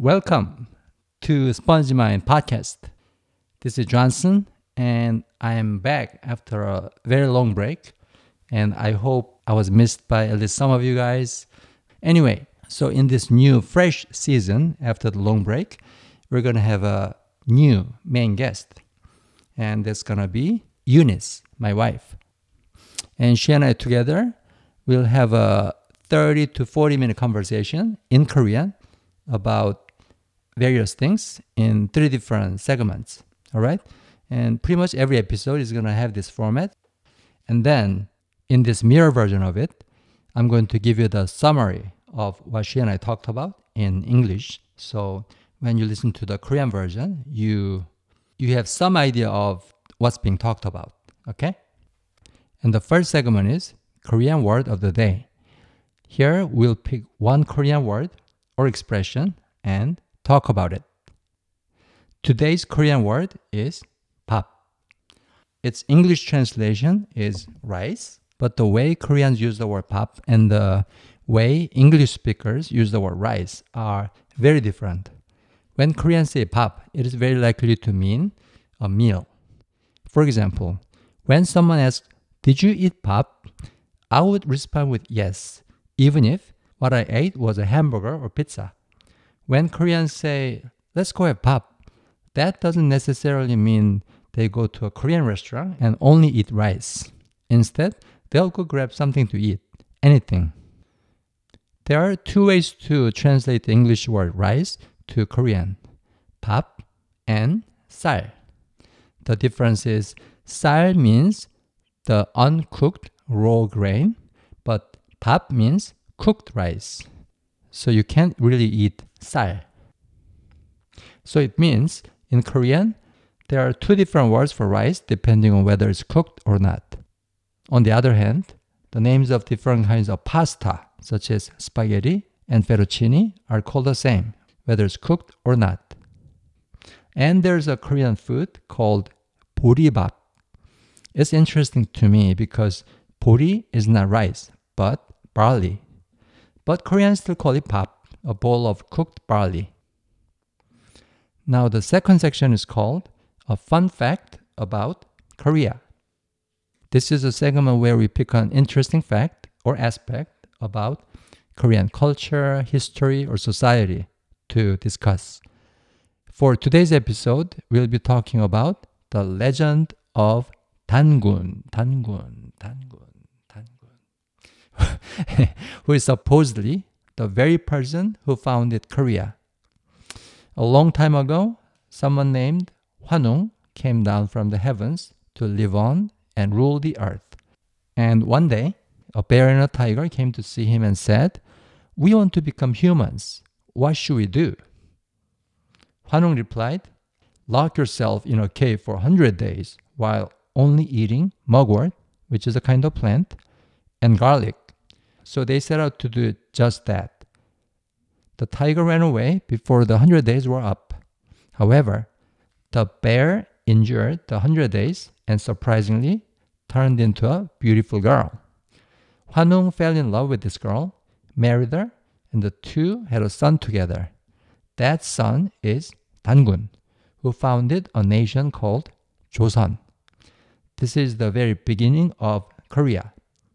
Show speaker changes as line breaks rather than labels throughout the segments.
Welcome to SpongeMind Podcast. This is Jonson, and I am back after a very long break. And I hope I was missed by at least some of you guys. Anyway, so in this new, fresh season after the long break, we're to have a new main guest. And that's to be Eunice, my wife. And she and I together will have a 30 to 40 minute conversation in Korean about various things in three different segments. All right. And pretty much every episode is going to have this format. And then in this mirror version of it, I'm going to give you the summary of what she and I talked about in English. So when you listen to the Korean version, you you have some idea of what's being talked about. Okay? And the first segment is Korean word of the day. Here we'll pick one Korean word or expression and Talk about it. Today's Korean word is pap. Its English translation is rice, but the way Koreans use the word pap and the way English speakers use the word rice are very different. When Koreans say pap, it is very likely to mean a meal. For example, when someone asks, Did you eat pap? I would respond with yes, even if what I ate was a hamburger or pizza when Koreans say, let's go have pop, that doesn't necessarily mean they go to a Korean restaurant and only eat rice. Instead, they'll go grab something to eat, anything. There are two ways to translate the English word rice to Korean pop and sal. The difference is sal means the uncooked raw grain, but pop means cooked rice. So you can't really eat 쌀. So it means in Korean, there are two different words for rice depending on whether it's cooked or not. On the other hand, the names of different kinds of pasta, such as spaghetti and fettuccine, are called the same, whether it's cooked or not. And there's a Korean food called boribap. It's interesting to me because bori is not rice, but barley. But Koreans still call it pap, a bowl of cooked barley. Now, the second section is called A Fun Fact About Korea. This is a segment where we pick an interesting fact or aspect about Korean culture, history, or society to discuss. For today's episode, we'll be talking about the legend of. Dangun, Dangun, Dangun. Who is supposedly the very person who founded Korea. A long time ago, someone named Hwanung came down from the heavens to live on and rule the earth. And one day, a bear and a tiger came to see him and said, We want to become humans. What should we do? Hwanung replied, Lock yourself in a cave for 100 days while only eating mugwort, which is a kind of plant, and garlic. So they set out to do just that. The tiger ran away before the 100 days were up. However, the bear endured the 100 days and surprisingly turned into a beautiful girl. Hwanung fell in love with this girl, married her, and the two had a son together. That son is Dangun, who founded a nation called Joseon. This is the very beginning of Korea,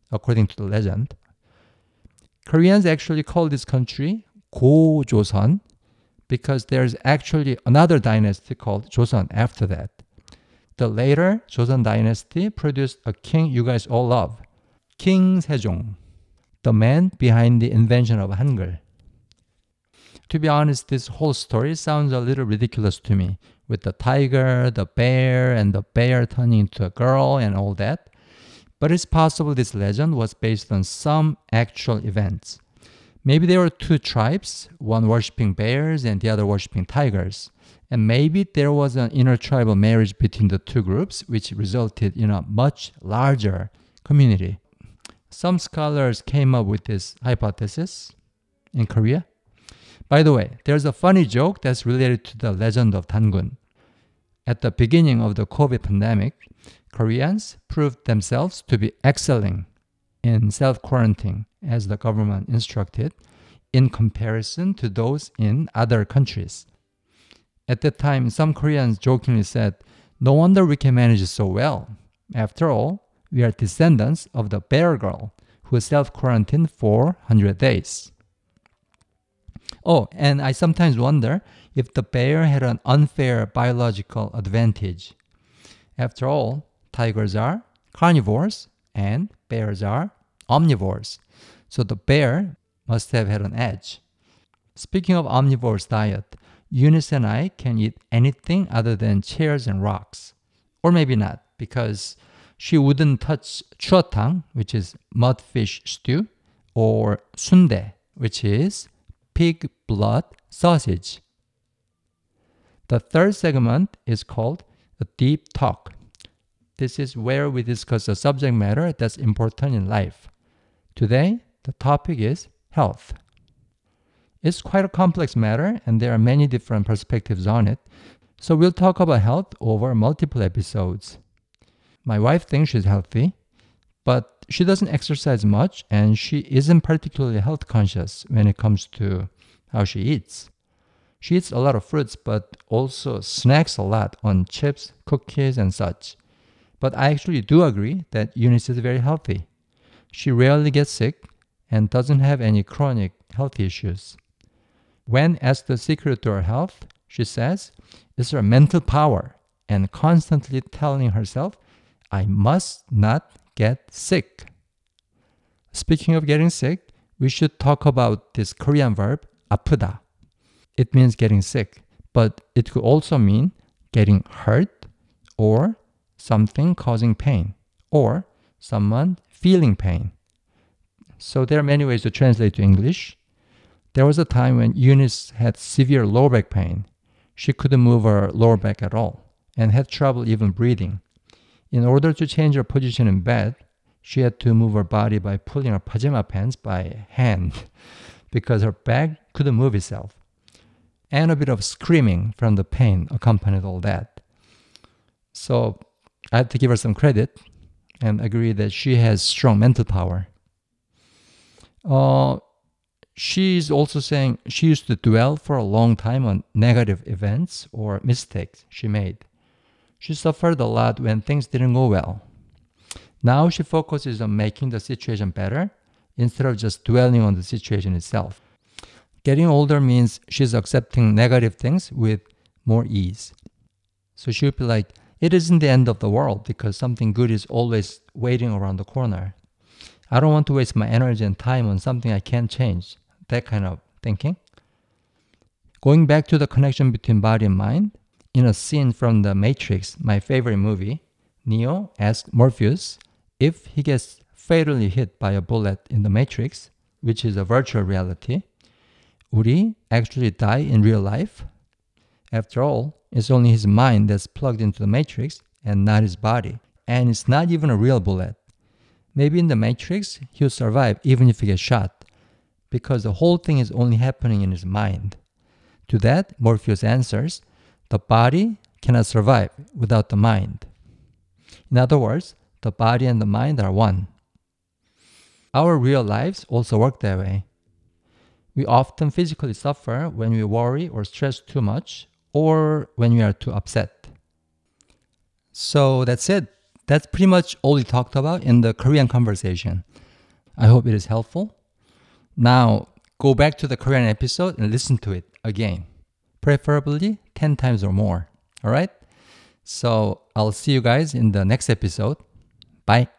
according to the legend. Koreans actually call this country Go-Joseon because there's actually another dynasty called Joseon after that. The later Joseon dynasty produced a king you guys all love, King Sejong, the man behind the invention of Hangul. To be honest, this whole story sounds a little ridiculous to me, with the tiger, the bear, and the bear turning into a girl and all that. But it's possible this legend was based on some actual events. Maybe there were two tribes, one worshipping bears and the other worshipping tigers. And maybe there was an intertribal marriage between the two groups, which resulted in a much larger community. Some scholars came up with this hypothesis in Korea. By the way, there's a funny joke that's related to the legend of Dangun. At the beginning of the COVID pandemic, Koreans proved themselves to be excelling in self quarantine as the government instructed, in comparison to those in other countries. At that time, some Koreans jokingly said, No wonder we can manage so well. After all, we are descendants of the bear girl who self quarantined for 100 days. Oh, and I sometimes wonder if the bear had an unfair biological advantage. After all, tigers are carnivores and bears are omnivores. So the bear must have had an edge. Speaking of omnivore's diet, Eunice and I can eat anything other than chairs and rocks. Or maybe not, because she wouldn't touch chueotang, which is mudfish stew, or sundae, which is pig blood sausage. The third segment is called a deep talk. This is where we discuss a subject matter that's important in life. Today, the topic is health. It's quite a complex matter and there are many different perspectives on it, so we'll talk about health over multiple episodes. My wife thinks she's healthy, but she doesn't exercise much and she isn't particularly health conscious when it comes to how she eats. She eats a lot of fruits, but also snacks a lot on chips, cookies, and such. But I actually do agree that Eunice is very healthy. She rarely gets sick and doesn't have any chronic health issues. When asked the secret to her health, she says it's her mental power and constantly telling herself, I must not get sick. Speaking of getting sick, we should talk about this Korean verb, 아프다. It means getting sick, but it could also mean getting hurt or something causing pain or someone feeling pain. So there are many ways to translate to English. There was a time when Eunice had severe lower back pain. She couldn't move her lower back at all and had trouble even breathing. In order to change her position in bed, she had to move her body by pulling her pajama pants by hand because her back couldn't move itself. And a bit of screaming from the pain accompanied all that. So I had to give her some credit and agree that she has strong mental power. Uh, she's also saying she used to dwell for a long time on negative events or mistakes she made. She suffered a lot when things didn't go well. Now she focuses on making the situation better instead of just dwelling on the situation itself. Getting older means she's accepting negative things with more ease. So she'll be like, it isn't the end of the world because something good is always waiting around the corner. I don't want to waste my energy and time on something I can't change. That kind of thinking. Going back to the connection between body and mind, in a scene from The Matrix, my favorite movie, Neo asks Morpheus if he gets fatally hit by a bullet in The Matrix, which is a virtual reality, would he actually die in real life? After all, it's only his mind that's plugged into the matrix and not his body. And it's not even a real bullet. Maybe in the matrix, he'll survive even if he gets shot, because the whole thing is only happening in his mind. To that, Morpheus answers the body cannot survive without the mind. In other words, the body and the mind are one. Our real lives also work that way. We often physically suffer when we worry or stress too much or when we are too upset. So that's it. That's pretty much all we talked about in the Korean conversation. I hope it is helpful. Now, go back to the Korean episode and listen to it again, preferably 10 times or more. All right? So I'll see you guys in the next episode. Bye.